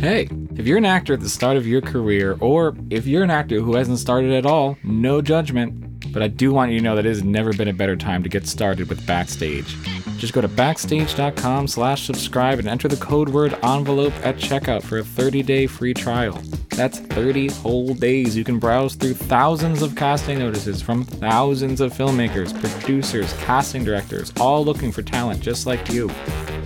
Hey, if you're an actor at the start of your career, or if you're an actor who hasn't started at all, no judgment. But I do want you to know that it has never been a better time to get started with Backstage. Just go to backstage.com slash subscribe and enter the code word envelope at checkout for a 30-day free trial. That's 30 whole days you can browse through thousands of casting notices from thousands of filmmakers, producers, casting directors, all looking for talent just like you.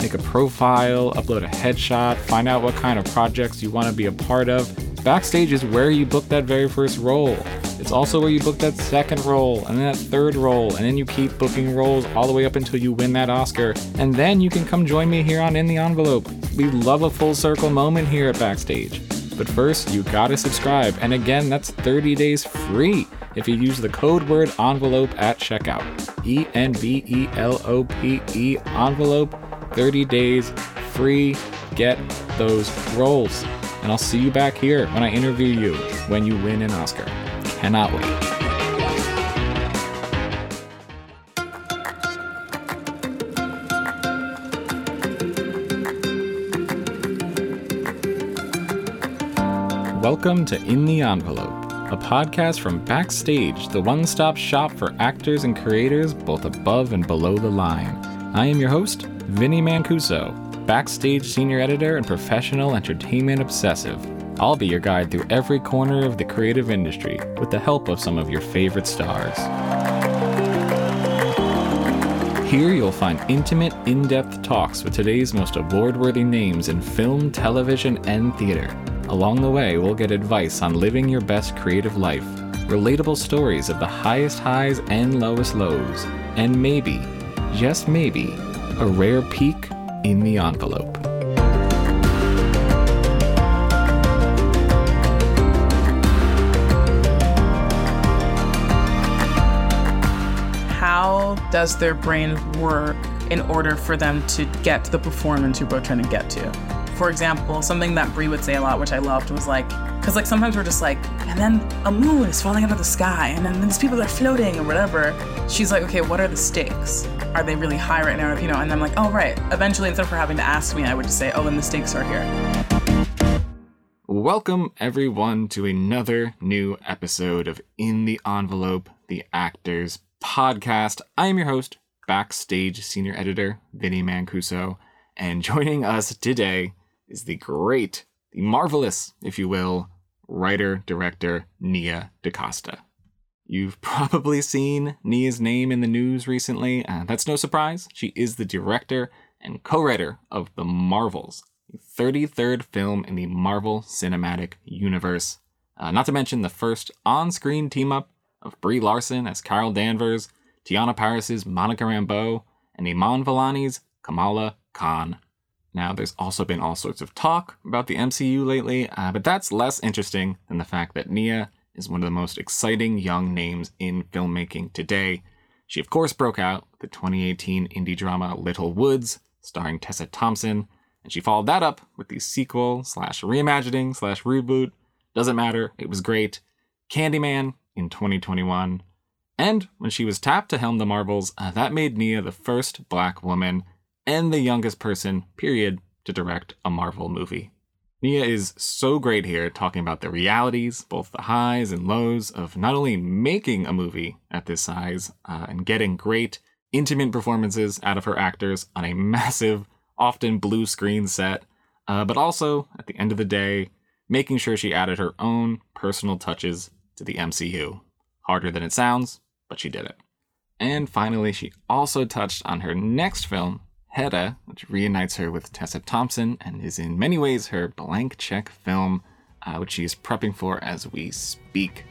Make a profile, upload a headshot, find out what kind of projects you want to be a part of. Backstage is where you book that very first role. It's also where you book that second role, and then that third role, and then you keep booking roles all the way up until you win that Oscar. And then you can come join me here on In the Envelope. We love a full circle moment here at Backstage. But first, you gotta subscribe, and again, that's 30 days free if you use the code word envelope at checkout. E N V E L O P E envelope, 30 days free. Get those roles. And I'll see you back here when I interview you when you win an Oscar. Cannot wait. Welcome to In the Envelope, a podcast from Backstage, the one stop shop for actors and creators both above and below the line. I am your host, Vinnie Mancuso, Backstage Senior Editor and Professional Entertainment Obsessive. I'll be your guide through every corner of the creative industry with the help of some of your favorite stars. Here you'll find intimate, in depth talks with today's most award worthy names in film, television, and theater. Along the way, we'll get advice on living your best creative life, relatable stories of the highest highs and lowest lows, and maybe, just maybe, a rare peek in the envelope. How does their brain work in order for them to get to the performance you're trying to get to? For example, something that Brie would say a lot, which I loved, was like, because like sometimes we're just like, and then a moon is falling out of the sky, and then these people are floating or whatever. She's like, okay, what are the stakes? Are they really high right now? You know, and I'm like, oh right. Eventually, instead of her having to ask me, I would just say, oh, then the stakes are here. Welcome, everyone, to another new episode of In the Envelope, the Actors Podcast. I am your host, Backstage Senior Editor, Vinnie Mancuso, and joining us today is the great, the marvelous, if you will, writer director Nia DaCosta. You've probably seen Nia's name in the news recently. Uh, that's no surprise. She is the director and co writer of The Marvels, the 33rd film in the Marvel Cinematic Universe. Uh, not to mention the first on screen team up of Brie Larson as Carol Danvers, Teyonah Parris's Monica Rambeau, and Iman Vellani's Kamala Khan. Now, there's also been all sorts of talk about the MCU lately, uh, but that's less interesting than the fact that Nia is one of the most exciting young names in filmmaking today. She, of course, broke out with the 2018 indie drama Little Woods, starring Tessa Thompson, and she followed that up with the sequel slash reimagining slash reboot. Doesn't matter, it was great. Candyman in 2021. And when she was tapped to helm the Marvels, uh, that made Nia the first black woman and the youngest person, period, to direct a Marvel movie. Nia is so great here talking about the realities, both the highs and lows, of not only making a movie at this size uh, and getting great, intimate performances out of her actors on a massive, often blue screen set, uh, but also, at the end of the day, making sure she added her own personal touches to the MCU. Harder than it sounds, but she did it. And finally, she also touched on her next film, Hedda, which reunites her with Tessa Thompson and is in many ways her blank check film, uh, which she is prepping for as we speak.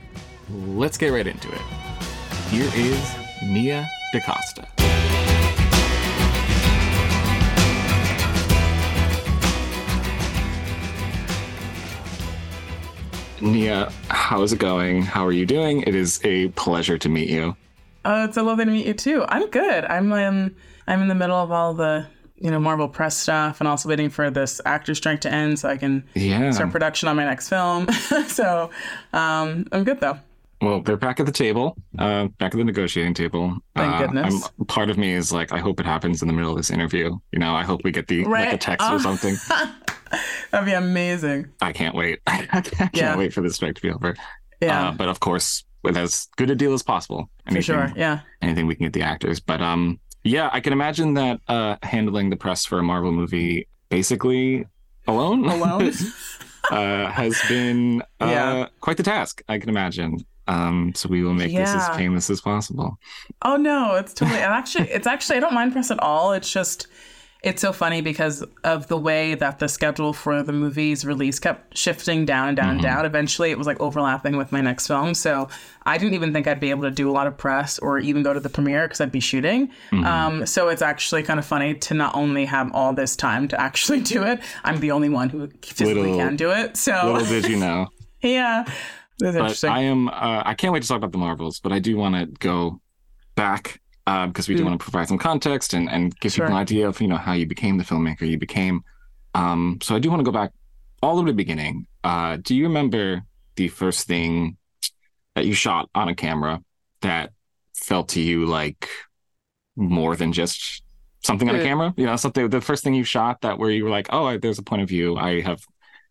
Let's get right into it. Here is Nia DaCosta. Nia, how's it going? How are you doing? It is a pleasure to meet you. Uh, it's a lovely to meet you too. I'm good. I'm in, I'm in the middle of all the you know Marvel press stuff, and also waiting for this actor strike to end so I can Yeah. start production on my next film. so um, I'm good though. Well, they're back at the table, uh, back at the negotiating table. Thank uh, goodness. I'm, part of me is like, I hope it happens in the middle of this interview. You know, I hope we get the like a Right. text or Oh. something. That'd be amazing. I can't wait. I can't Yeah. wait for this strike to be over. Yeah, Uh, but of course, with as good a deal as possible. for sure. Yeah. anything we can get the actors. But um, yeah, I can imagine that uh, handling the press for a Marvel movie basically alone, Alone. uh, has been uh, Yeah. quite the task. I can imagine. Um, so we will make this as painless as possible. Oh no, it's totally. And actually, it's actually I don't mind press at all. It's just it's so funny because of the way that the schedule for the movie's release kept shifting down and down and down. Eventually, it was like overlapping with my next film. So I didn't even think I'd be able to do a lot of press or even go to the premiere because I'd be shooting. Um, so it's actually kind of funny to not only have all this time to actually do it. I'm the only one who physically Little- can do it. So Little did you know. yeah, that's but interesting. I am. Uh, I can't wait to talk about the Marvels. But I do want to go back because we do Mm. want to provide some context and and give Sure. people an idea of you know how you became the filmmaker you became. Um, so I do want to go back all the way to the beginning. Uh, do you remember the first thing that you shot on a camera that felt to you like more than just something on a camera? You know, something. The first thing you shot that where you were like, oh, I, there's a point of view. I have.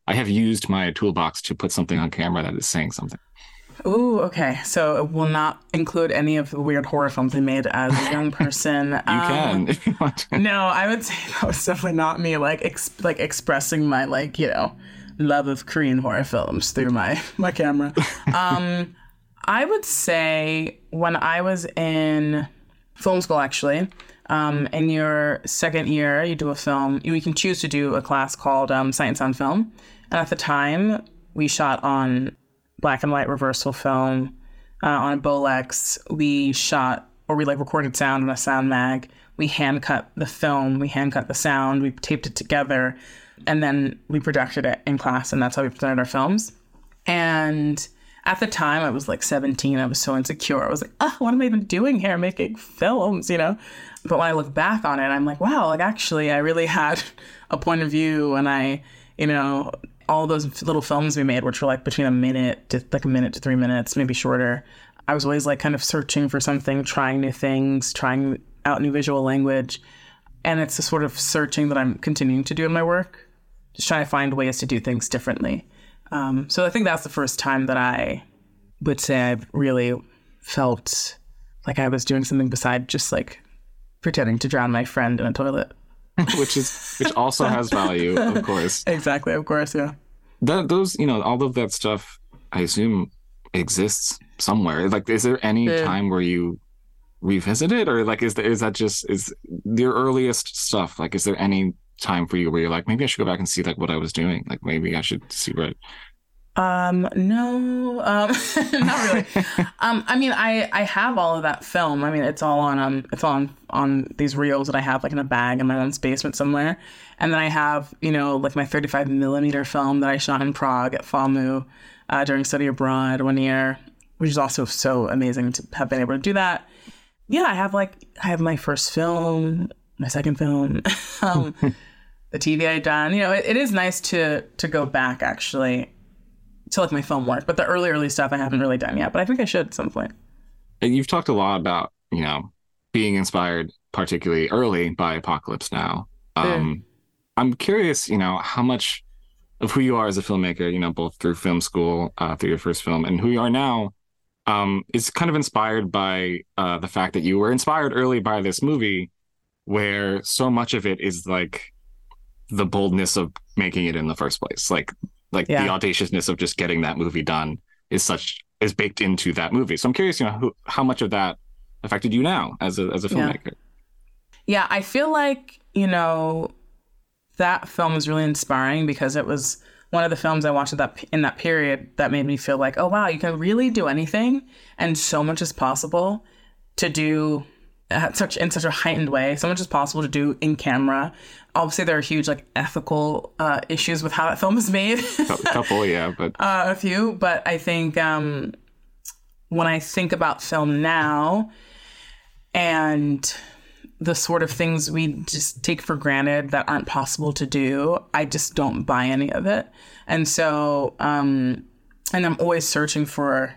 I have used my toolbox to put something on camera that is saying something. Ooh, okay. So it will not include any of the weird horror films I made as a young person. You Um, can if you want to. No, I would say that was definitely not me. Like, ex- like expressing my like you know love of Korean horror films through my my camera. Um, I would say when I was in film school, actually, um, in your second year, you do a film. You can choose to do a class called um, Science on Film, and at the time, we shot on black and white reversal film uh, on a Bolex. We shot or we like recorded sound on a sound mag. We hand cut the film. We hand cut the sound. We taped it together, and then we projected it in class, and that's how we presented our films. And at the time, I was like 17. I was so insecure. I was like, oh, what am I even doing here making films, you know? But when I look back on it, I'm like, wow, like actually, I really had a point of view. And I, you know, all those little films we made, which were like between a minute to like a minute to three minutes, maybe shorter. I was always like kind of searching for something, trying new things, trying out new visual language. And it's a sort of searching that I'm continuing to do in my work, just trying to find ways to do things differently. Um, so I think that's the first time that I would say I've really felt like I was doing something beside just like pretending to drown my friend in a toilet. which is which also has value, of course. Exactly, of course, yeah. That those, you know, all of that stuff, I assume exists somewhere. Like, is there any Yeah. time where you revisit it, or like, is there, is that just is your earliest stuff? Like, is there any time for you where you're like, maybe I should go back and see like what I was doing? Like, maybe I should see what. Um, no, um, not really. um, I mean, I I have all of that film. I mean, it's all on um, it's on on these reels that I have like in a bag in my mom's basement somewhere. And then I have you know like my 35 millimeter film that I shot in Prague at FAMU uh, during study abroad one year, which is also so amazing to have been able to do that. Yeah, I have like I have my first film, my second film, um, the TV I'd done. You know, it, it is nice to to go back actually to like my film work, but the early early stuff I haven't really done yet. But I think I should at some point. And You've talked a lot about, you know, being inspired particularly early by Apocalypse Now. Um, I'm curious, you know, how much of who you are as a filmmaker, you know, both through film school, uh, through your first film, and who you are now, um, is kind of inspired by uh, the fact that you were inspired early by this movie, where so much of it is like the boldness of making it in the first place, like like Yeah. the audaciousness of just getting that movie done is such is baked into that movie. So I'm curious, you know, who, how much of that affected you now as a as a filmmaker? Yeah, I feel like you know that film was really inspiring because it was one of the films I watched that in that period that made me feel like, oh wow, you can really do anything, and so much is possible to do such in such a heightened way. So much is possible to do in camera. Obviously, there are huge like ethical uh, issues with how that film is made. A couple, yeah, but uh, a few, but I think um, when I think about film now and the sort of things we just take for granted that aren't possible to do, I just don't buy any of it. And so, um, and I'm always searching for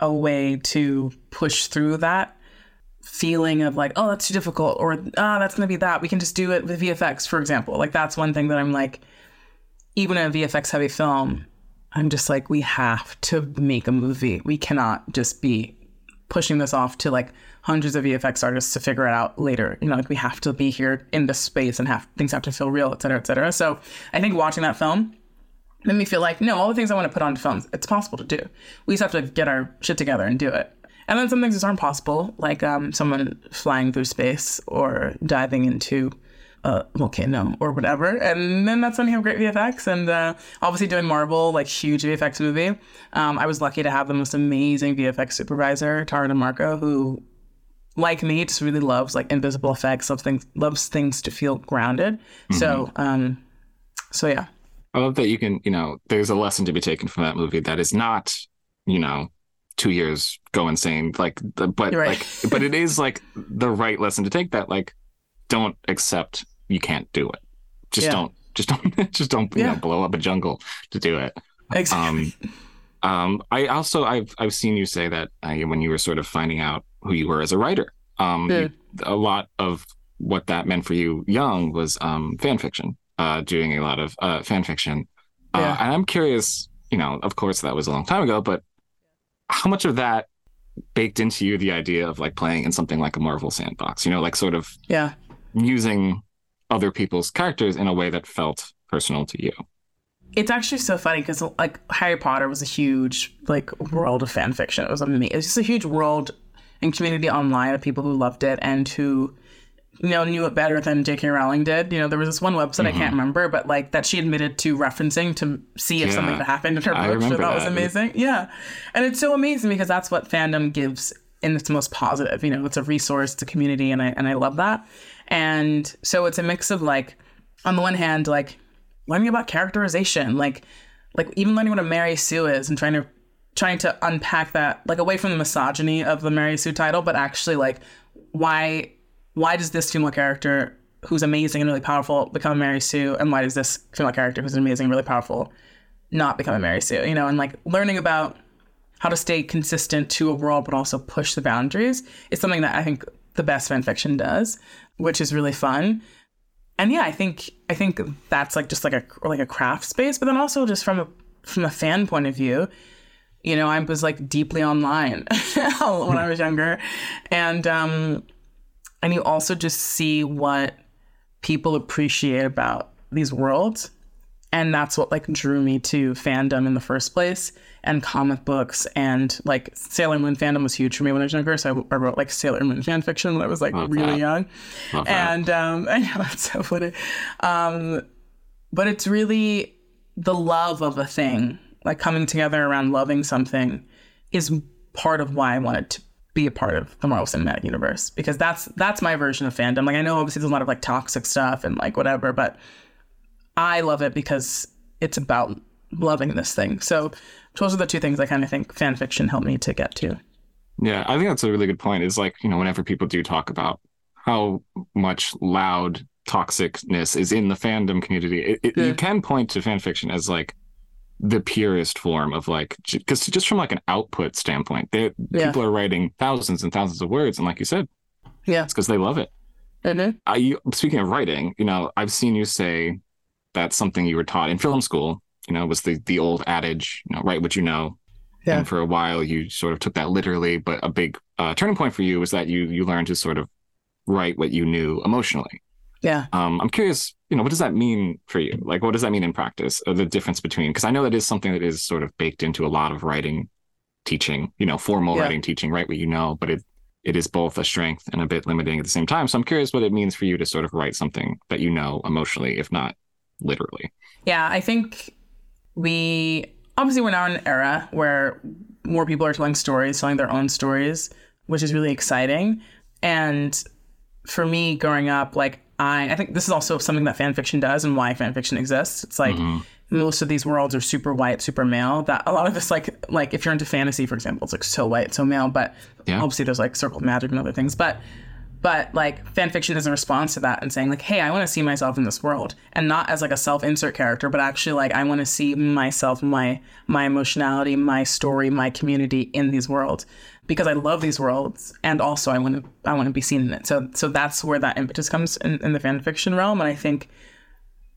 a way to push through that feeling of like, oh, that's too difficult, or ah, that's gonna be that. We can just do it with VFX, for example. Like that's one thing that I'm like, even in a VFX heavy film, I'm just like, we have to make a movie. We cannot just be pushing this off to like hundreds of VFX artists to figure it out later. You know, like we have to be here in this space and have things have to feel real, et cetera, et cetera. So I think watching that film made me feel like, no, all the things I want to put onto films, it's possible to do. We just have to get our shit together and do it. And then some things just aren't possible, like um, someone flying through space or diving into uh, volcano or whatever. And then that's when you have great VFX. And uh, obviously doing Marvel, like huge VFX movie. Um, I was lucky to have the most amazing VFX supervisor, Tara DeMarco, who, like me, just really loves like invisible effects, loves things, loves things to feel grounded. Mm-hmm. So, um, so yeah. I love that you can, you know, there's a lesson to be taken from that movie that is not, you know, two years go insane. Like, the, but right. like, but it is like the right lesson to take. That like, don't accept you can't do it. Just yeah. don't. Just don't. Just don't. You yeah. know, blow up a jungle to do it. Exactly. Um, um, I also I've I've seen you say that uh, when you were sort of finding out who you were as a writer. Um, you, a lot of what that meant for you young was um, fan fiction uh, doing a lot of uh, fan fiction. Uh, yeah. and I'm curious, you know, of course that was a long time ago, but how much of that baked into you the idea of like playing in something like a Marvel sandbox? You know, like sort of yeah using other people's characters in a way that felt personal to you. It's actually so funny because like Harry Potter was a huge like world of fan fiction. It was amazing. It's just a huge world and community online of people who loved it and who you know, knew it better than J.K. Rowling did. You know, there was this one website mm-hmm. I can't mm-hmm. remember, but like that she admitted to referencing to see if yeah. something had happened in her book. So that, that was amazing. Yeah, and it's so amazing because that's what fandom gives in its most positive. You know, it's a resource, it's a community, and I and I love that. And so it's a mix of like, on the one hand, like learning about characterization, like like even learning what a Mary Sue is and trying to trying to unpack that like away from the misogyny of the Mary Sue title, but actually like why why does this female character who's amazing and really powerful become Mary Sue, and why does this female character who's amazing and really powerful not become a Mary Sue? You know, and like learning about how to stay consistent to a world, but also push the boundaries is something that I think the best fan fiction does, which is really fun. And yeah, I think I think that's like just like a like a craft space, but then also just from a from a fan point of view, you know, I was like deeply online when I was younger, and um, and you also just see what people appreciate about these worlds. And that's what like drew me to fandom in the first place and comic books. And like Sailor Moon fandom was huge for me when I was younger. So I, I wrote like Sailor Moon fan fiction when I was like Love really young, Love and um, I know it's so funny. Um, but it's really the love of a thing, like coming together around loving something, is part of why I wanted to be a part of the Marvel Cinematic Universe because that's that's my version of fandom. Like I know obviously there's a lot of like toxic stuff and like whatever, but I love it because it's about loving this thing. So those are the two things I kind of think fan fiction helped me to get to. Yeah, I think that's a really good point. Is like, you know, whenever people do talk about how much loud toxicness is in the fandom community, it, it, yeah. you can point to fan fiction as like the purest form of like because just from like an output standpoint they, yeah. people are writing thousands and thousands of words and like you said yeah it's because they love it mm-hmm. I, speaking of writing you know i've seen you say that's something you were taught in film school you know was the the old adage you know write what you know yeah. and for a while you sort of took that literally but a big uh, turning point for you was that you you learned to sort of write what you knew emotionally yeah um, i'm curious you know, what does that mean for you? Like, what does that mean in practice? The difference between, because I know that is something that is sort of baked into a lot of writing, teaching, you know, formal yeah. writing, teaching, write what you know, but it, it is both a strength and a bit limiting at the same time. So I'm curious what it means for you to sort of write something that you know emotionally, if not literally. Yeah, I think we obviously we're now in an era where more people are telling stories, telling their own stories, which is really exciting. And for me growing up, like I, I think this is also something that fan fiction does and why fan fiction exists. It's like mm-hmm. most of these worlds are super white, super male. That a lot of this, like, like if you're into fantasy, for example, it's like so white, so male. But yeah. obviously, there's like circle magic and other things. But but like fan fiction is a response to that and saying like hey i want to see myself in this world and not as like a self-insert character but actually like i want to see myself my my emotionality my story my community in these worlds because i love these worlds and also i want to i want to be seen in it so so that's where that impetus comes in, in the fan fiction realm and i think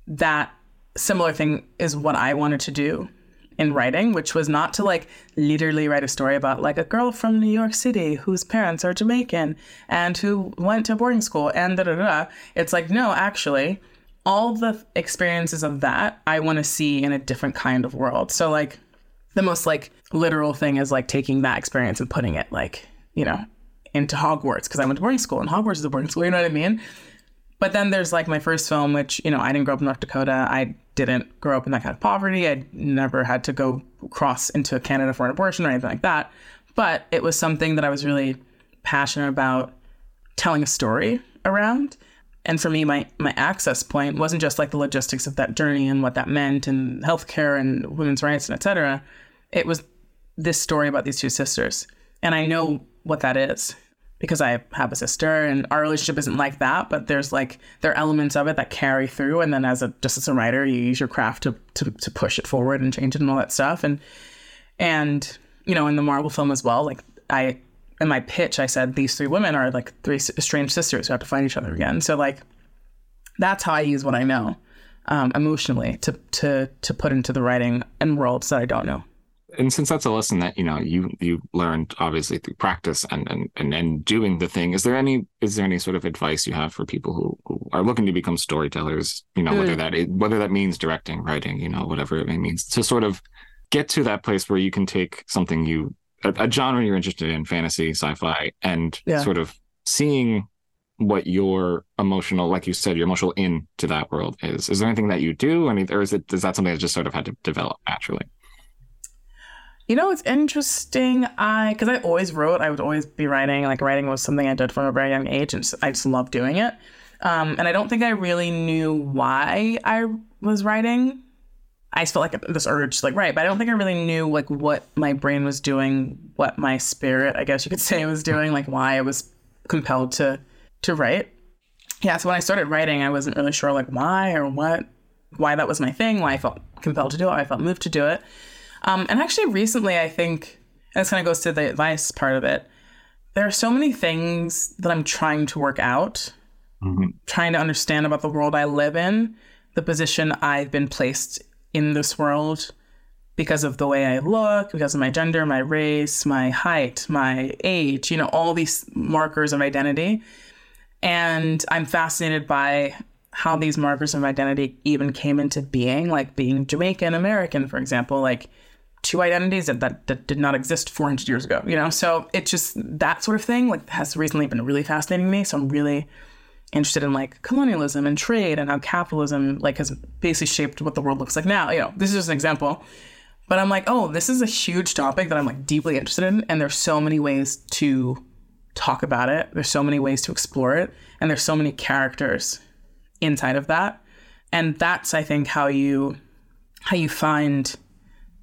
that similar thing is what I wanted to do in writing, which was not to like literally write a story about like a girl from New York City whose parents are Jamaican and who went to boarding school and da da da. It's like, no, actually, all the experiences of that I want to see in a different kind of world. So, like, the most like literal thing is like taking that experience and putting it like, you know, into Hogwarts because I went to boarding school and Hogwarts is a boarding school, you know what I mean? But then there's like my first film, which, you know, I didn't grow up in North Dakota. I didn't grow up in that kind of poverty. I never had to go cross into Canada for an abortion or anything like that. But it was something that I was really passionate about telling a story around. And for me, my, my access point wasn't just like the logistics of that journey and what that meant and healthcare and women's rights and et cetera. It was this story about these two sisters. And I know what that is because I have a sister and our relationship isn't like that, but there's like there are elements of it that carry through and then as a just as a writer, you use your craft to to, to push it forward and change it and all that stuff. And and you know, in the Marvel film as well, like I in my pitch I said these three women are like three strange sisters who have to find each other again. So like that's how I use what I know um, emotionally to to to put into the writing and worlds that I don't know and since that's a lesson that you know you you learned obviously through practice and and and, and doing the thing is there any is there any sort of advice you have for people who, who are looking to become storytellers you know mm. whether that is, whether that means directing writing you know whatever it may means to sort of get to that place where you can take something you a, a genre you're interested in fantasy sci-fi and yeah. sort of seeing what your emotional like you said your emotional in to that world is is there anything that you do i mean or is it is that something that just sort of had to develop naturally you know, it's interesting. I because I always wrote. I would always be writing. Like writing was something I did from a very young age, and I just loved doing it. Um, and I don't think I really knew why I was writing. I just felt like this urge to like write, but I don't think I really knew like what my brain was doing, what my spirit, I guess you could say, was doing, like why I was compelled to to write. Yeah, so when I started writing, I wasn't really sure like why or what, why that was my thing, why I felt compelled to do it, why I felt moved to do it. Um, and actually, recently, I think, and this kind of goes to the advice part of it, there are so many things that I'm trying to work out, mm-hmm. trying to understand about the world I live in, the position I've been placed in this world because of the way I look, because of my gender, my race, my height, my age, you know, all these markers of identity. And I'm fascinated by how these markers of identity even came into being, like being Jamaican American, for example. Like, two identities that, that, that did not exist 400 years ago, you know? So it just, that sort of thing, like, has recently been really fascinating to me. So I'm really interested in, like, colonialism and trade and how capitalism, like, has basically shaped what the world looks like now. You know, this is just an example. But I'm like, oh, this is a huge topic that I'm, like, deeply interested in. And there's so many ways to talk about it. There's so many ways to explore it. And there's so many characters inside of that. And that's, I think, how you, how you find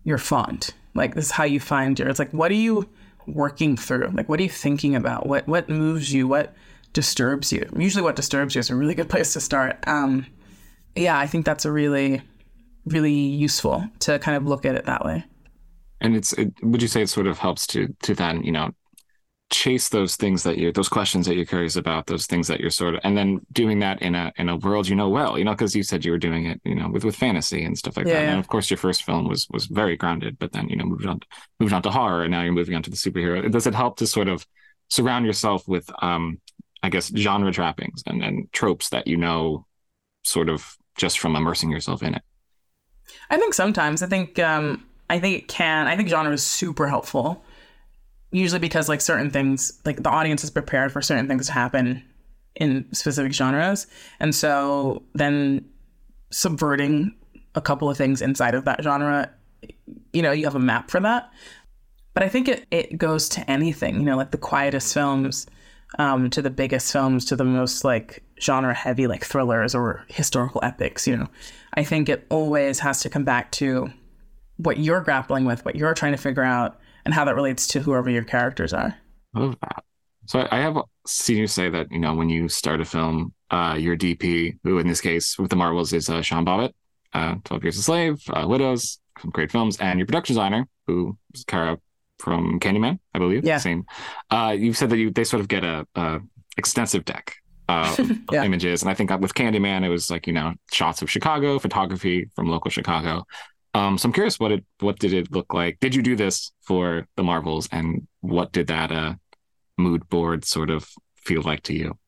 your font. Like this is how you find your. It's like what are you working through? Like what are you thinking about? What what moves you? What disturbs you? Usually, what disturbs you is a really good place to start. Um, yeah, I think that's a really really useful to kind of look at it that way. And it's it, would you say it sort of helps to to then you know chase those things that you're those questions that you're curious about those things that you're sort of and then doing that in a in a world you know well you know because you said you were doing it you know with with fantasy and stuff like yeah, that. Yeah. and of course your first film was was very grounded but then you know moved on moved on to horror and now you're moving on to the superhero. Does it help to sort of surround yourself with um i guess genre trappings and and tropes that you know sort of just from immersing yourself in it? I think sometimes. I think um i think it can i think genre is super helpful usually because like certain things like the audience is prepared for certain things to happen in specific genres. And so then subverting a couple of things inside of that genre you know you have a map for that. But i think it, it goes to anything you know like the quietest films um, to the biggest films to the most like genre heavy like thrillers or historical epics you know. I think it always has to come back to what you're grappling with what you're trying to figure out and how that relates to whoever your characters are. Love that. So I have seen you say that you know when you start a film, uh, your DP, who in this case with the Marvels is uh, Sean Bobbitt, uh, Twelve Years a Slave, uh, Widows, some great films, and your production designer, who is Cara from Candyman, I believe. Yeah. Same. Uh, you've said that you they sort of get a, a extensive deck uh, yeah. images. And I think with Candyman, it was like, you know, shots of Chicago, photography from local Chicago. Um, so I'm curious what it what did it look like? Did you do this for the Marvels and what did that uh mood board sort of feel like to you?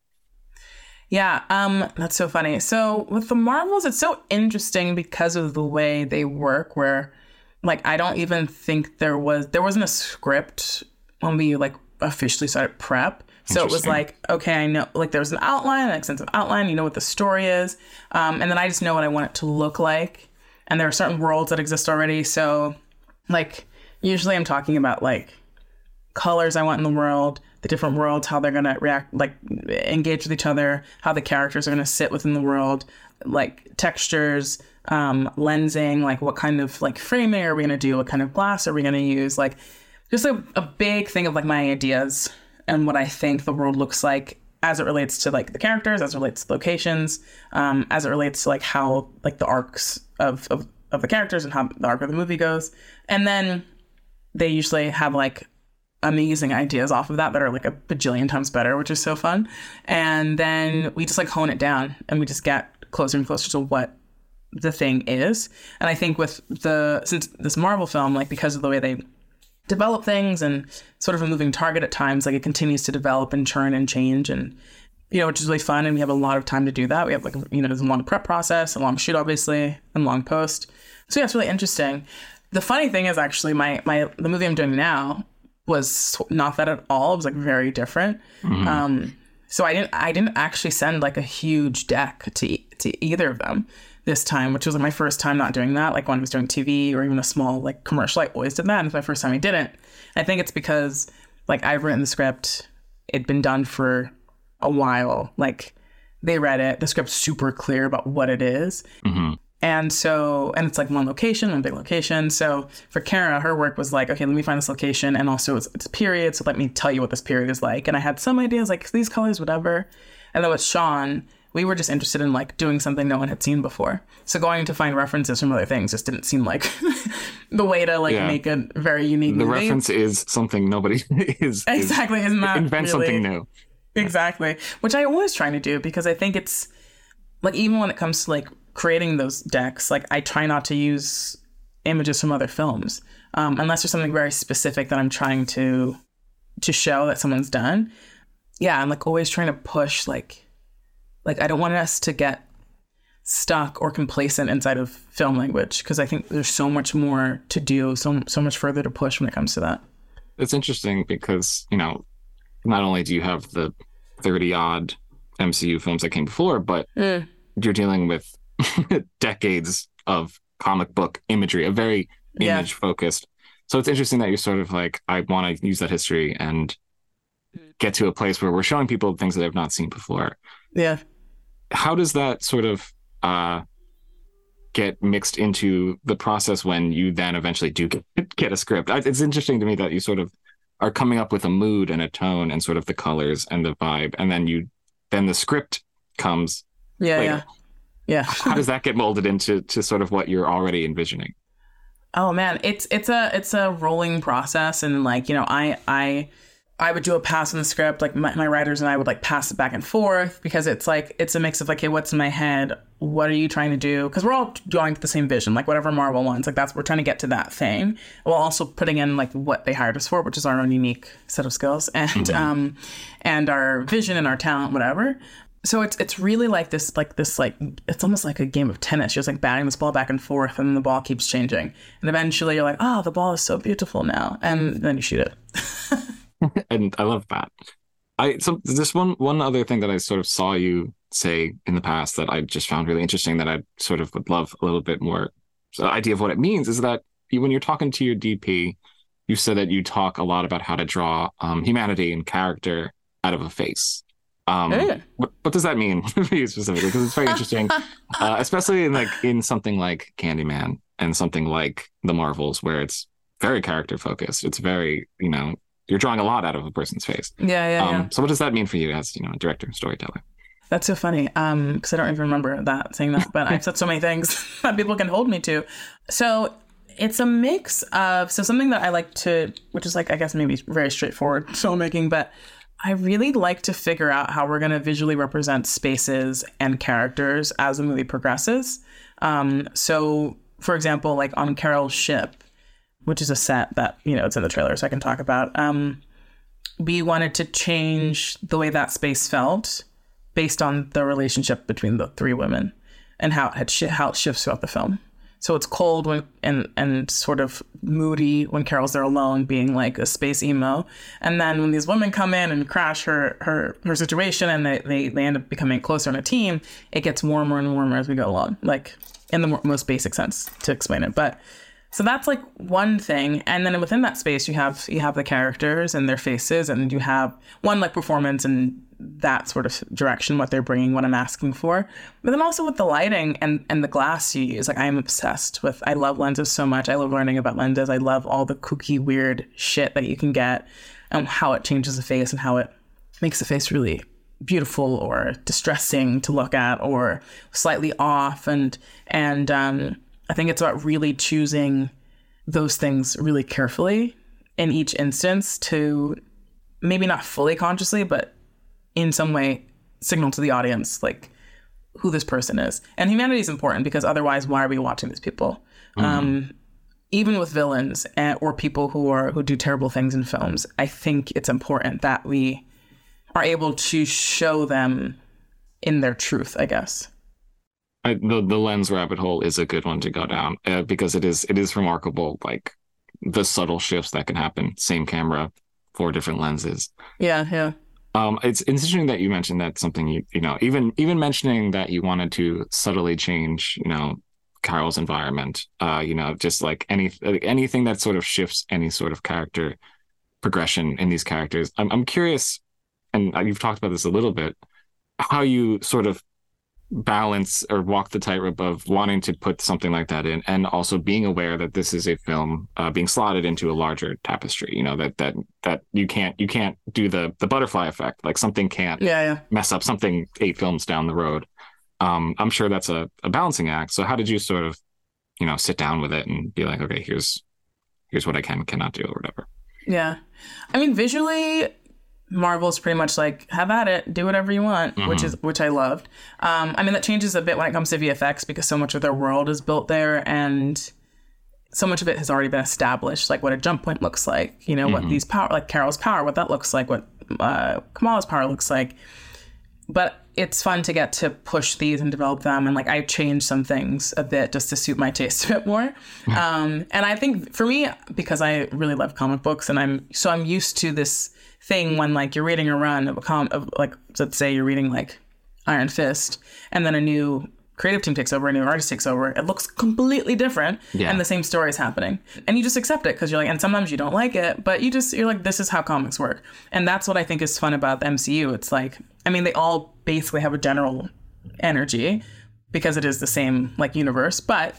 Yeah, um, that's so funny. So with the Marvels, it's so interesting because of the way they work where like I don't even think there was there wasn't a script when we like officially started prep. So it was like, okay, I know, like there was an outline, an extensive outline, you know what the story is. Um, and then I just know what I want it to look like. And there are certain worlds that exist already. So, like, usually I'm talking about like colors I want in the world, the different worlds, how they're going to react, like engage with each other, how the characters are going to sit within the world, like textures, um, lensing, like what kind of like framing are we going to do? What kind of glass are we going to use? Like, just a, a big thing of like my ideas and what I think the world looks like as it relates to like the characters, as it relates to locations, um, as it relates to like how like the arcs of, of of the characters and how the arc of the movie goes. And then they usually have like amazing ideas off of that that are like a bajillion times better, which is so fun. And then we just like hone it down and we just get closer and closer to what the thing is. And I think with the since this Marvel film, like because of the way they develop things and sort of a moving target at times. Like it continues to develop and churn and change and you know, which is really fun and we have a lot of time to do that. We have like you know, there's a long prep process, a long shoot obviously, and long post. So yeah, it's really interesting. The funny thing is actually my my the movie I'm doing now was not that at all. It was like very different. Mm-hmm. Um so I didn't I didn't actually send like a huge deck to to either of them this time, which was like my first time not doing that. Like when I was doing TV or even a small like commercial, I always did that. And it's my first time I didn't. I think it's because like I've written the script, it'd been done for a while. Like they read it, the script's super clear about what it is. Mm-hmm. And so, and it's like one location, one big location. So for Cara, her work was like, okay, let me find this location. And also it's, it's a period. So let me tell you what this period is like. And I had some ideas like these colors, whatever. And then with Sean, we were just interested in like doing something no one had seen before. So going to find references from other things just didn't seem like the way to like yeah. make a very unique. The movie. reference is something nobody is exactly is, not invent really, something new. Exactly, which I always trying to do because I think it's like even when it comes to like creating those decks, like I try not to use images from other films um, unless there's something very specific that I'm trying to to show that someone's done. Yeah, I'm like always trying to push like like, I don't want us to get stuck or complacent inside of film language because I think there's so much more to do, so so much further to push when it comes to that. It's interesting because you know, not only do you have the thirty odd MCU films that came before, but mm. you're dealing with decades of comic book imagery, a very yeah. image focused. So it's interesting that you're sort of like, I want to use that history and get to a place where we're showing people things that they've not seen before. Yeah how does that sort of uh, get mixed into the process when you then eventually do get, get a script? It's interesting to me that you sort of are coming up with a mood and a tone and sort of the colors and the vibe, and then you then the script comes. Yeah, later. yeah, yeah. how does that get molded into to sort of what you're already envisioning? Oh man, it's it's a it's a rolling process, and like you know, I I I would do a pass on the script, like my, my, writers and I would like pass it back and forth because it's like it's a mix of like, hey, what's in my head? What are you trying to do? Because we're all going to the same vision, like whatever Marvel wants, like that's we're trying to get to that thing, while also putting in like what they hired us for, which is our own unique set of skills and mm-hmm. um and our vision and our talent, whatever. So it's it's really like this like this like it's almost like a game of tennis. You're just like batting this ball back and forth, and the ball keeps changing, and eventually you're like, oh, the ball is so beautiful now, and then you shoot it. and I love that. I so there's one one other thing that I sort of saw you say in the past that I just found really interesting that I sort of would love a little bit more so idea of what it means is that you, when you're talking to your DP, you said that you talk a lot about how to draw um, humanity and character out of a face. Um, yeah. what, what does that mean for you specifically? Because it's very interesting, uh, especially in like in something like Candyman and something like the Marvels, where it's very character focused. It's very you know you're drawing a lot out of a person's face. Yeah, yeah, um, yeah. So what does that mean for you as you know a director, storyteller? That's so funny. Um, because I don't even remember that saying that, but I've said so many things that people can hold me to. So it's a mix of so something that I like to, which is like I guess maybe very straightforward filmmaking, but I really like to figure out how we're going to visually represent spaces and characters as the movie progresses. Um, so, for example, like on Carol's ship, which is a set that you know it's in the trailer, so I can talk about. Um, we wanted to change the way that space felt based on the relationship between the three women and how it had sh- how it shifts throughout the film. So it's cold when and and sort of moody when Carol's there alone, being like a space emo. And then when these women come in and crash her her her situation, and they they, they end up becoming closer in a team, it gets warmer and warmer as we go along, like in the most basic sense to explain it. But so that's like one thing, and then within that space, you have you have the characters and their faces, and you have one like performance and that sort of direction, what they're bringing, what I'm asking for. But then also with the lighting and, and the glass you use, like I'm obsessed with, I love lenses so much. I love learning about lenses. I love all the kooky, weird shit that you can get and how it changes the face and how it makes the face really beautiful or distressing to look at or slightly off. And, and, um, I think it's about really choosing those things really carefully in each instance to maybe not fully consciously, but in some way signal to the audience like who this person is. And humanity is important because otherwise, why are we watching these people? Mm. Um, even with villains and, eh, or people who are who do terrible things in films, I think it's important that we are able to show them in their truth. I guess. I, the the lens rabbit hole is a good one to go down uh, because it is it is remarkable, like the subtle shifts that can happen. Same camera, four different lenses. Yeah, yeah. Um, it's interesting that you mentioned that something you you know even even mentioning that you wanted to subtly change you know Carol's environment. Uh, you know, just like any anything that sort of shifts any sort of character progression in these characters. I'm I'm curious, and you've talked about this a little bit, how you sort of balance or walk the tightrope of wanting to put something like that in and also being aware that this is a film uh, being slotted into a larger tapestry you know that that that you can't you can't do the the butterfly effect. Like something can't yeah, yeah. mess up something eight films down the road. Um i'm sure that's a, a balancing act. So how did you sort of you know sit down with it and be like okay here's here's what i can cannot do or whatever? Yeah. I mean visually Marvel's pretty much like have at it, do whatever you want, mm-hmm. which is which I loved. Um, I mean that changes a bit when it comes to VFX because so much of their world is built there, and so much of it has already been established, like what a jump point looks like. You know mm-hmm. what these power, like Carol's power, what that looks like, what uh, Kamala's power looks like. But it's fun to get to push these and develop them, and like I changed some things a bit just to suit my taste a bit more. um, and I think for me, because I really love comic books, and I'm so I'm used to this thing when like you're reading a run of a com of like let's say you're reading like Iron Fist and then a new creative team takes over, a new artist takes over, it looks completely different yeah. and the same story is happening. And you just accept it because you're like and sometimes you don't like it, but you just you're like this is how comics work. And that's what I think is fun about the MCU. It's like I mean they all basically have a general energy because it is the same like universe, but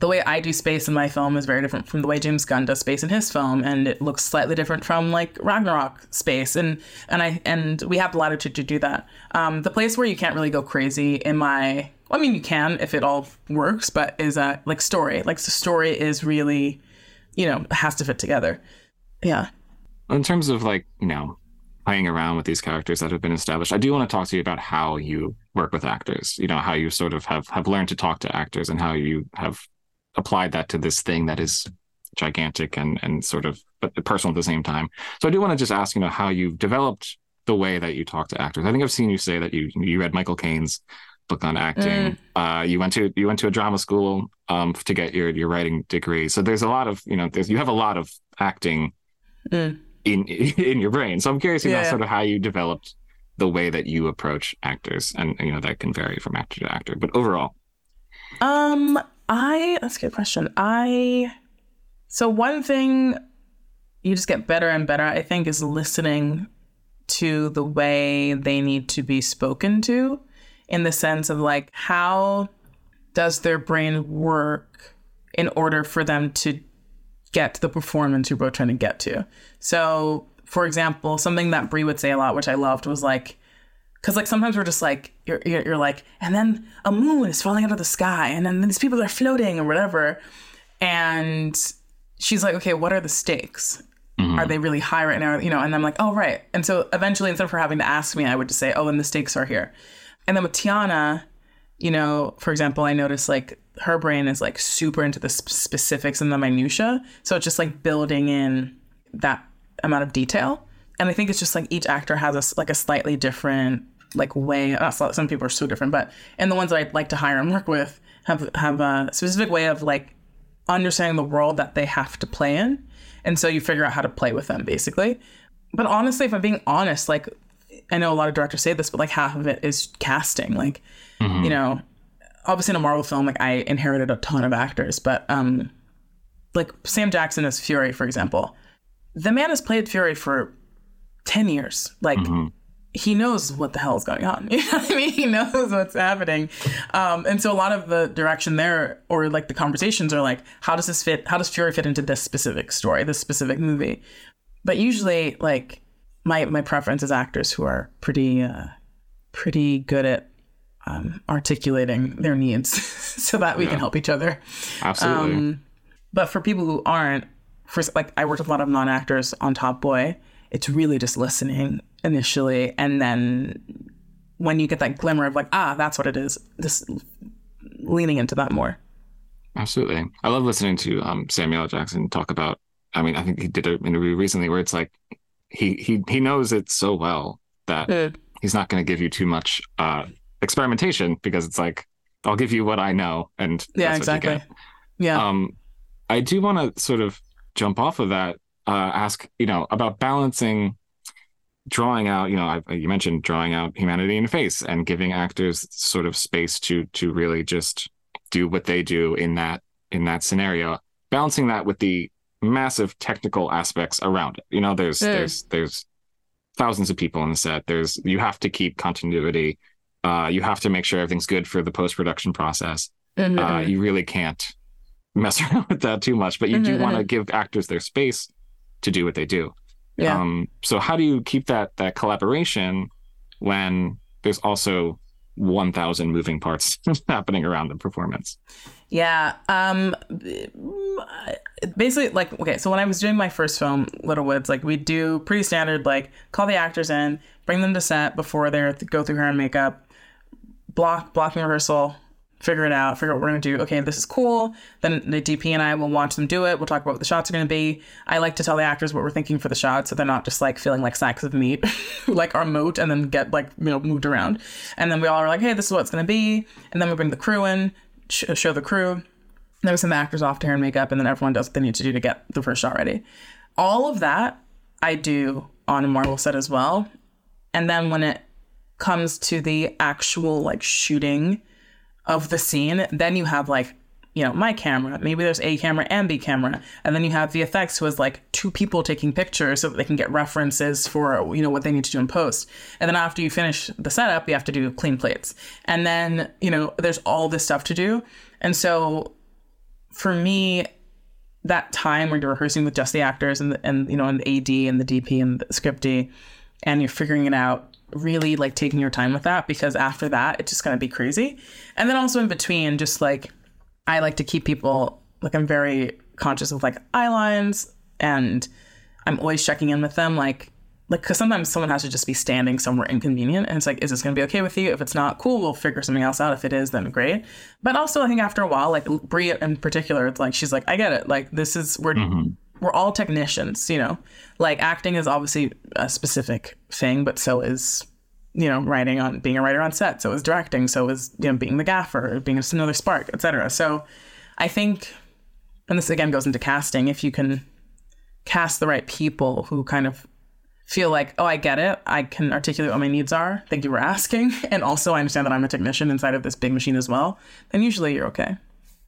the way I do space in my film is very different from the way James Gunn does space in his film, and it looks slightly different from like Ragnarok space, and and I and we have latitude to do that. Um, the place where you can't really go crazy in my, I mean, you can if it all works, but is uh like story, like the story is really, you know, has to fit together. Yeah. In terms of like you know playing around with these characters that have been established, I do want to talk to you about how you work with actors. You know, how you sort of have have learned to talk to actors and how you have applied that to this thing that is gigantic and and sort of but personal at the same time. So I do want to just ask, you know, how you've developed the way that you talk to actors. I think I've seen you say that you you read Michael Caine's book on acting. Mm. Uh, you went to you went to a drama school um, to get your your writing degree. So there's a lot of you know there's you have a lot of acting mm. in in your brain. So I'm curious about yeah. sort of how you developed the way that you approach actors, and you know that can vary from actor to actor, but overall. Um, I that's a good question. I so one thing you just get better and better, I think, is listening to the way they need to be spoken to in the sense of like how does their brain work in order for them to get to the performance you're both trying to get to. So, for example, something that Brie would say a lot, which I loved, was like, because like sometimes we're just like you're, you're, you're like and then a moon is falling out of the sky and then these people are floating or whatever and she's like okay what are the stakes mm-hmm. are they really high right now? You know, and I'm like, oh right. And so eventually, instead of her having to ask me, I would just say, oh, and the stakes are here. And then with Teyonah, you know, for example, I noticed like her brain is like super into the specifics and the minutia, so it's just like building in that amount of detail. And I think it's just like each actor has a like a slightly different like way. Not some people are so different, but and the ones that I'd like to hire and work with have have a specific way of like understanding the world that they have to play in, and so you figure out how to play with them basically. But honestly, if I'm being honest, like I know a lot of directors say this, but like half of it is casting. Like, mm-hmm. you know, obviously in a Marvel film, like I inherited a ton of actors, but um, like Sam Jackson as Fury, for example, the man has played Fury for ten years. Like. Mm-hmm. He knows what the hell is going on. You know what I mean? He knows what's happening. Um, and so a lot of the direction there or like the conversations are like, how does this fit? How does Fury fit into this specific story, this specific movie? But usually, like, my my preference is actors who are pretty uh, pretty good at um, articulating their needs so that we yeah. can help each other. Absolutely. Um, but for people who aren't, for like I worked with a lot of non actors on Top Boy. It's really just listening initially, and then when you get that glimmer of like, ah, that's what it is, just leaning into that more. Absolutely. I love listening to um, Samuel Jackson talk about. I mean, I think he did an interview recently where it's like he he he knows it so well that he's not going to give you too much uh, experimentation because it's like I'll give you what I know and yeah, exactly. Yeah. Um, I do want to sort of jump off of that. Uh, ask you know about balancing drawing out you know I, you mentioned drawing out humanity in the face and giving actors sort of space to to really just do what they do in that in that scenario balancing that with the massive technical aspects around it. You know, there's there's there's thousands of people on the set. There's you have to keep continuity. Uh, you have to make sure everything's good for the post production process. Mm-hmm. Uh, you really can't mess around with that too much, but you mm-hmm. do want to give actors their space to do what they do. Yeah. Um, so how do you keep that that collaboration when there's also 1000 moving parts happening around the performance? Yeah. Um basically like okay, so when I was doing my first film, Little Woods, like we do pretty standard like call the actors in, bring them to set before they go through hair and makeup, block blocking rehearsal, figure it out, figure out what we're gonna do. Okay, this is cool. Then the DP and I will watch them do it. We'll talk about what the shots are gonna be. I like to tell the actors what we're thinking for the shots, so they're not just like feeling like sacks of meat, like our moat, and then get like you know moved around. And then we all are like, hey, this is what it's gonna be. And then we bring the crew in, sh- show the crew. Then we send the actors off to hair and makeup, and then everyone does what they need to do to get the first shot ready. All of that I do on a Marvel set as well. And then when it comes to the actual like shooting of the scene, then you have like, you know, my camera, maybe there's A camera and B camera. And then you have the effects who is like two people taking pictures so that they can get references for, you know, what they need to do in post. And then after you finish the setup, you have to do clean plates. And then, you know, there's all this stuff to do. And so for me, that time when you're rehearsing with just the actors and and you know and the AD and the DP and the scripty, and you're figuring it out really like taking your time with that because after that it's just going to be crazy. And then also in between just like i like to keep people like i'm very conscious of like eye lines and i'm always checking in with them like like because sometimes someone has to just be standing somewhere inconvenient and it's like is this going to be okay with you? If it's not cool we'll figure something else out. If it is then great. But also i think after a while like Brie in particular it's like she's like i get it. Like this is we're mm-hmm we're all technicians, you know. Like acting is obviously a specific thing, but so is you know writing on being a writer on set. So is directing. So is you know being the gaffer, being another spark, etc. So I think, and this again goes into casting. If you can cast the right people who kind of feel like, oh, I get it. I can articulate what my needs are. Thank you for asking. And also, I understand that I'm a technician inside of this big machine as well. Then usually you're okay.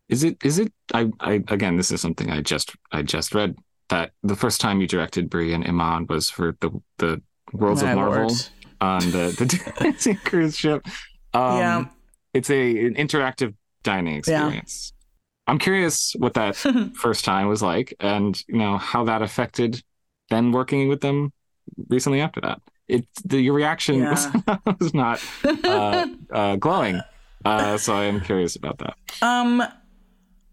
Is it? Is it? I, I again, this is something I just I just read that the first time you directed Brie and Iman was for the the Worlds My of Marvel Lord. on the the dancing cruise ship. Um, yeah, it's a an interactive dining experience. Yeah. I'm curious what that first time was like, and you know how that affected then working with them recently after that. It the your reaction yeah. was, was not uh, uh, glowing, uh, so I am curious about that. Um,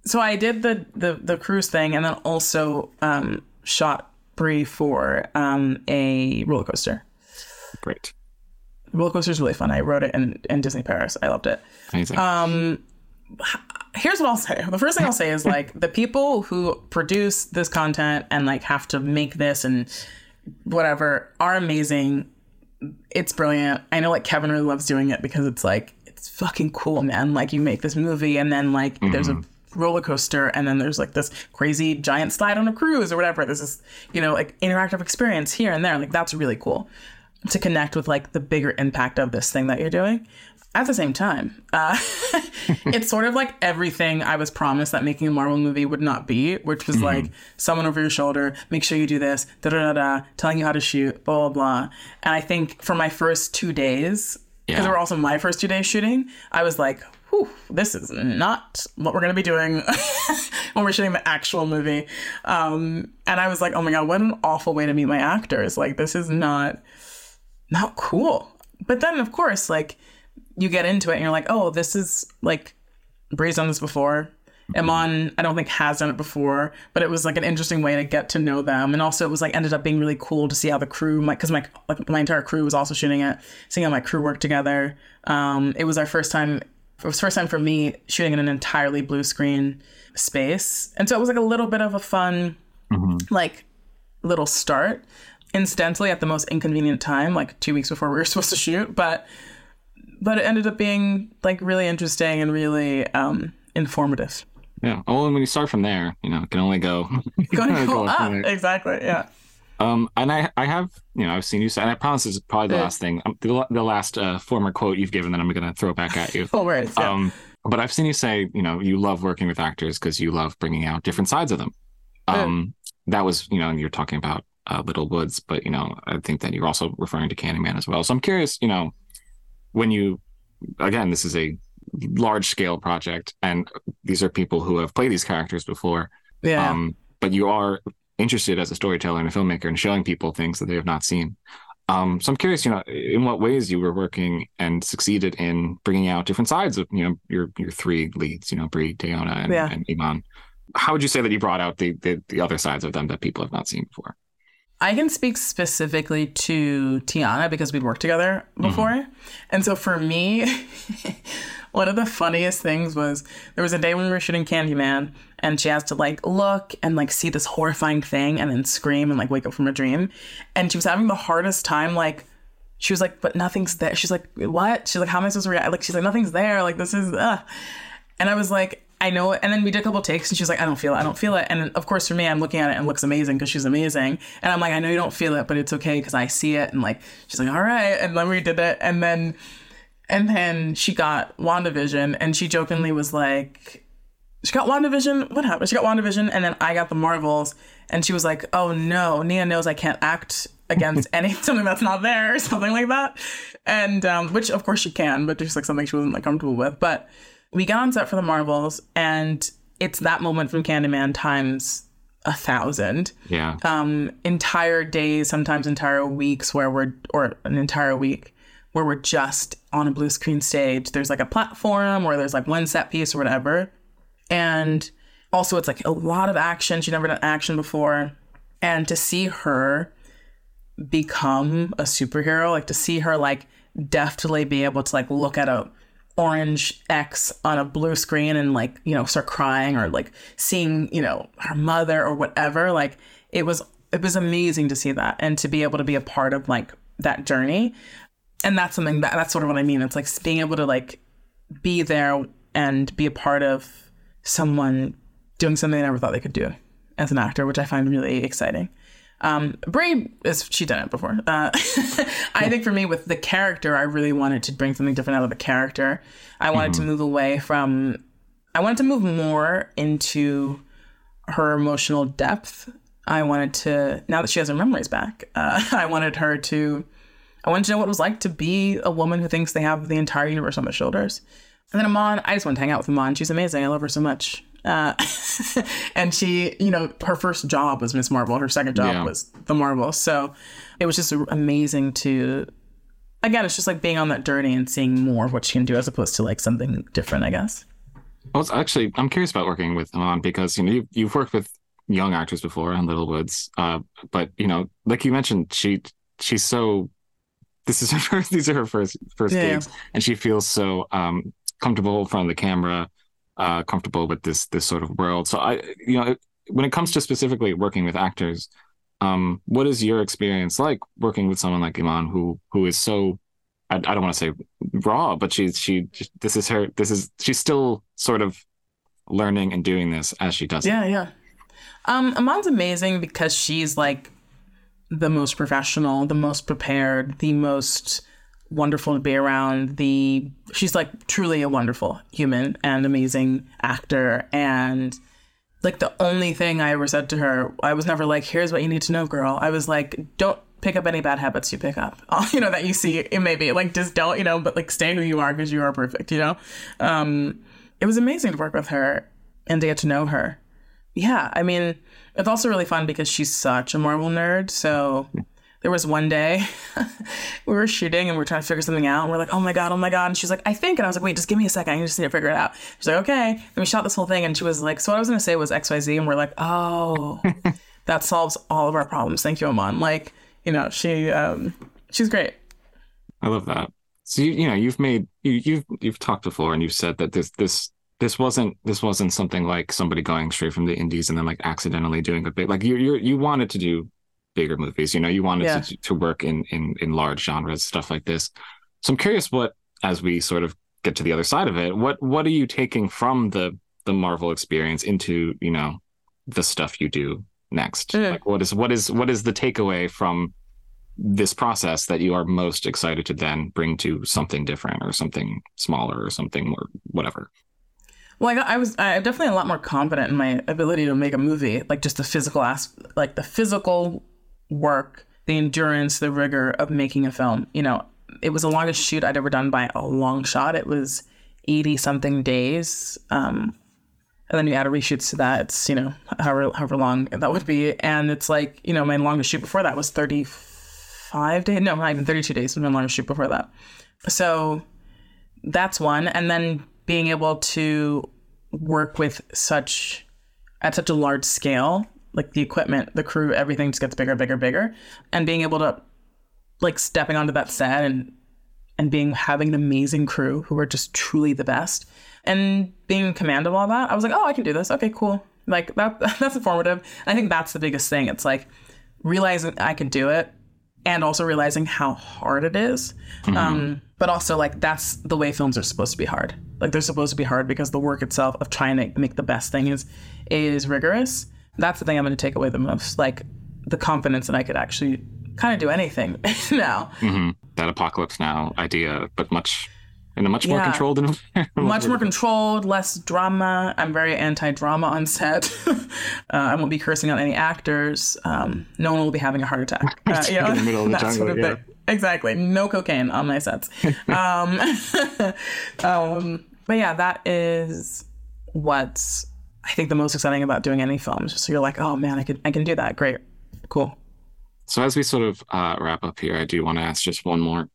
so I did the the the cruise thing, and then also um, shot Brie for um, a roller coaster. Great. Roller coaster is really fun. I rode it in, in Disney Paris. I loved it. Amazing. Um, here's what I'll say. The first thing I'll say is like the people who produce this content and like have to make this and whatever are amazing. It's brilliant. I know like Kevin really loves doing it because it's like it's fucking cool, man. Like you make this movie and then like there's a roller coaster and then there's like this crazy giant slide on a cruise or whatever. There's this, you know, like interactive experience here and there. Like that's really cool to connect with like the bigger impact of this thing that you're doing. At the same time, uh, it's sort of like everything I was promised that making a Marvel movie would not be, which was like someone over your shoulder, make sure you do this, da da da da, telling you how to shoot, blah blah blah. And I think for my first two days, because Yeah. they were also my first two days shooting, I was like, whew, this is not what we're going to be doing when we're shooting the actual movie. Um, and I was like, oh my God, what an awful way to meet my actors. Like, this is not, not cool. But then, of course, like, you get into it and you're like, oh, this is like, Brie's done this before. Iman, I don't think has done it before, but it was like an interesting way to get to know them, and also it was like ended up being really cool to see how the crew, my because my like my entire crew was also shooting it, seeing how my crew worked together. Um, it was our first time. It was first time for me shooting in an entirely blue screen space, and so it was like a little bit of a fun, like little start. Incidentally, at the most inconvenient time, like two weeks before we were supposed to shoot, but but it ended up being like really interesting and really um, informative. yeah. Oh, and when you start from there, you know, it can only go. Going go Go up, exactly. Yeah. Um, and I, I have, you know, I've seen you say, and I promise this is probably the last thing, um, the, the last uh, former quote you've given that I'm going to throw back at you. Full words. Yeah. Um, but I've seen you say, you know, you love working with actors because you love bringing out different sides of them. Um, that was, you know, and you're talking about uh, Little Woods, but you know, I think that you're also referring to Candyman as well. So I'm curious, you know, when you, again, this is a large scale project, and these are people who have played these characters before. yeah. Um, but you are interested as a storyteller and a filmmaker in showing people things that they have not seen. Um, so I'm curious, you know, in what ways you were working and succeeded in bringing out different sides of, you know, your your three leads, you know, Brie, Teyonah, and, Yeah. and Iman. How would you say that you brought out the, the the other sides of them that people have not seen before? I can speak specifically to Teyonah because we'd worked together before. And so for me, one of the funniest things was there was a day when we were shooting Candyman and she has to like look and like see this horrifying thing and then scream and like wake up from a dream. And she was having the hardest time like she was like, but nothing's there. She's like, what? She's like, how am I supposed to react? Like, she's like, nothing's there. Like, this is, uh. And I was like, I know it. And then we did a couple takes and she's like, I don't feel it. I don't feel it. And of course, for me, I'm looking at it and it looks amazing because she's amazing. And I'm like, I know you don't feel it, but it's okay because I see it. And like, she's like, all right. And then we did it. And then, and then she got WandaVision and she jokingly was like, she got WandaVision. What happened? She got WandaVision and then I got the Marvels. And she was like, oh no, Nia knows I can't act against any something that's not there or something like that. And um, which of course she can, but just like something she wasn't like comfortable with. But we got on set for the Marvels and it's that moment from Candyman times a thousand Yeah. um, entire days, sometimes entire weeks where we're, or an entire week where we're just on a blue screen stage. There's like a platform or there's like one set piece or whatever. And also, it's like a lot of action. She'd never done action before. And to see her become a superhero, like to see her like deftly be able to like look at a orange X on a blue screen and like, you know, start crying or like seeing, you know, her mother or whatever. Like it was it was amazing to see that and to be able to be a part of like that journey. And that's something that that's sort of what I mean. It's like being able to like be there and be a part of someone doing something they never thought they could do as an actor, which I find really exciting. Um, Brie is she done it before. Uh, I think for me with the character, I really wanted to bring something different out of the character. I wanted to move away from. I wanted to move more into her emotional depth. I wanted to now that she has her memories back. Uh, I wanted her to. I wanted to know what it was like to be a woman who thinks they have the entire universe on their shoulders. And then Iman, I just want to hang out with Iman. She's amazing. I love her so much. Uh, and she, you know, her first job was Ms. Marvel. Her second job Yeah. was the Marvel. So it was just amazing to, again, it's just like being on that journey and seeing more of what she can do as opposed to like something different, I guess. I was actually I'm curious about working with Iman because you know you, you've worked with young actors before on Little Woods, uh, but you know, like you mentioned, she she's so. This is her first. These are her first first Yeah. gigs, and she feels so um, comfortable in front of the camera, uh, comfortable with this this sort of world. So I, you know, when it comes to specifically working with actors, um, what is your experience like working with someone like Iman, who who is so I, I don't want to say raw, but she's she this is her this is she's still sort of learning and doing this as she does it. Yeah, yeah. Um, Iman's amazing because she's like the most professional, the most prepared, the most wonderful to be around. The she's like truly a wonderful human and amazing actor. And like the only thing I ever said to her, I was never like, "Here's what you need to know, girl." I was like, "Don't." Pick up any bad habits you pick up, you know that you see. It may be like just don't, you know, but like stay who you are because you are perfect, you know. Um, it was amazing to work with her and to get to know her. Yeah, I mean, it's also really fun because she's such a Marvel nerd. So there was one day we were shooting and we are trying to figure something out. And we're like, oh my God, oh my God. And she's like, I think. And I was like, wait, just give me a second. I just need to figure it out. She's like, okay. And we shot this whole thing. And she was like, so what I was going to say was XYZ. And we're like, oh, that solves all of our problems. Thank you, Iman. Like, you know, she, um, she's great. I love that. So you, you know you've made you, you've you've talked before and you've said that this this this wasn't this wasn't something like somebody going straight from the indies and then like accidentally doing a big like you you you wanted to do bigger movies you know you wanted Yeah. to to work in in in large genres stuff like this so i'm curious what as we sort of get to the other side of it what what are you taking from the the marvel experience into you know the stuff you do next Mm. like what is what is what is the takeaway from this process that you are most excited to then bring to something different or something smaller or something more whatever Well, I, got, I was I'm definitely a lot more confident in my ability to make a movie, like just the physical as like the physical work, the endurance, the rigor of making a film. You know, it was the longest shoot I'd ever done by a long shot. It was eighty something days, um, and then you add a reshoots to that. It's you know however however long that would be, and it's like you know my longest shoot before that was thirty five days. No, not even thirty two days was my longest shoot before that. So that's one and then being able to work with such at such a large scale like the equipment the crew everything just gets bigger bigger bigger. And being able to like stepping onto that set and and being having an amazing crew who are just truly the best. And being in command of all that i was like oh i can do this. Okay cool. Like that that's informative i think that's the biggest thing. It's like realizing i can do it and also realizing how hard it is. Um, but also like that's the way films are supposed to be hard. Like they're supposed to be hard because the work itself of trying to make the best thing is is rigorous. That's the thing I'm going to take away the most. Like the confidence that I could actually kind of do anything now. hmm that apocalypse now idea but much in a much more controlled environment Much more controlled, less drama. I'm very anti-drama on set. uh, I won't be cursing out any actors. Um, no one will be having a heart attack. Uh, you know, in the middle of the jungle, sort of yeah. Exactly. No cocaine on my sets. um, um, but yeah, that is what's I think the most exciting about doing any film. Just so you're like, oh man, I could I can do that. Great, cool. So as we sort of uh, wrap up here, I do want to ask just one more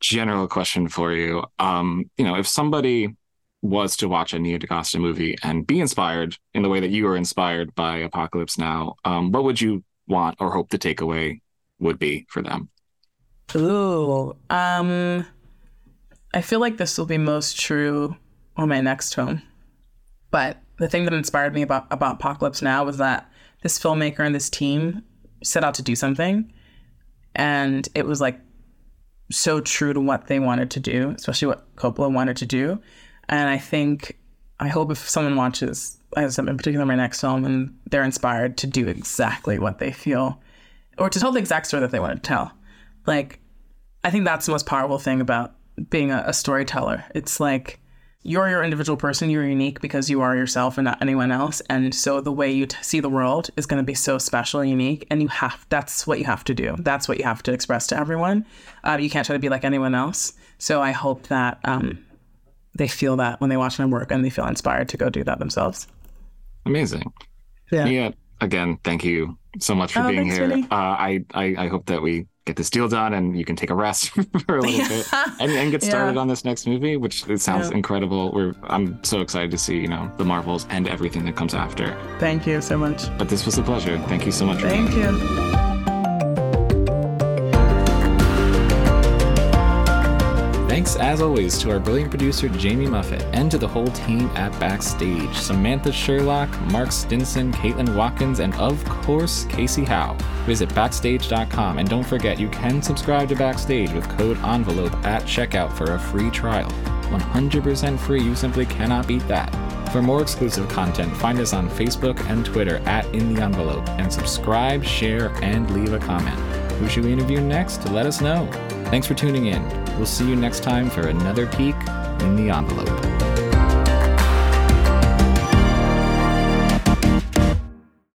general question for you. Um, you know, if somebody was to watch a Nia DaCosta movie and be inspired in the way that you were inspired by Apocalypse Now, um, what would you want or hope the takeaway would be for them? Ooh. Um I feel like this will be most true on my next film. But the thing that inspired me about about Apocalypse Now was that this filmmaker and this team set out to do something and it was like so true to what they wanted to do, especially what Coppola wanted to do. And I think I hope if someone watches in particular my next film and they're inspired to do exactly what they feel or to tell the exact story that they want to tell like i think that's the most powerful thing about being a, a storyteller it's like you're your individual person you're unique because you are yourself and not anyone else. And so the way you t- see the world is going to be so special and unique and you have that's what you have to do. That's what you have to express to everyone. Uh, you can't try to be like anyone else. So i hope that um, they feel that when they watch my work and they feel inspired to go do that themselves. Amazing. yeah. Nia, again, thank you so much for Oh, being thanks, here. Uh, I, I I hope that we get this deal done and you can take a rest for a little bit and, and get started Yeah. on this next movie, which it sounds Yeah. incredible. We're I'm so excited to see, you know, the Marvels and everything that comes after. Thank you so much. But this was a pleasure. Thank you so much. Thank you. Thanks, as always, to our brilliant producer Jamie Muffett and to the whole team at Backstage Samantha Sherlock, Mark Stinson, Caitlin Watkins, and of course, Casey Howe. Visit Backstage.com and don't forget you can subscribe to Backstage with code ENVELOPE at checkout for a free trial. 100% free, you simply cannot beat that. For more exclusive content, find us on Facebook and Twitter at In the Envelope and subscribe, share, and leave a comment. Who should we interview next? Let us know. Thanks for tuning in. We'll see you next time for another peek in the envelope.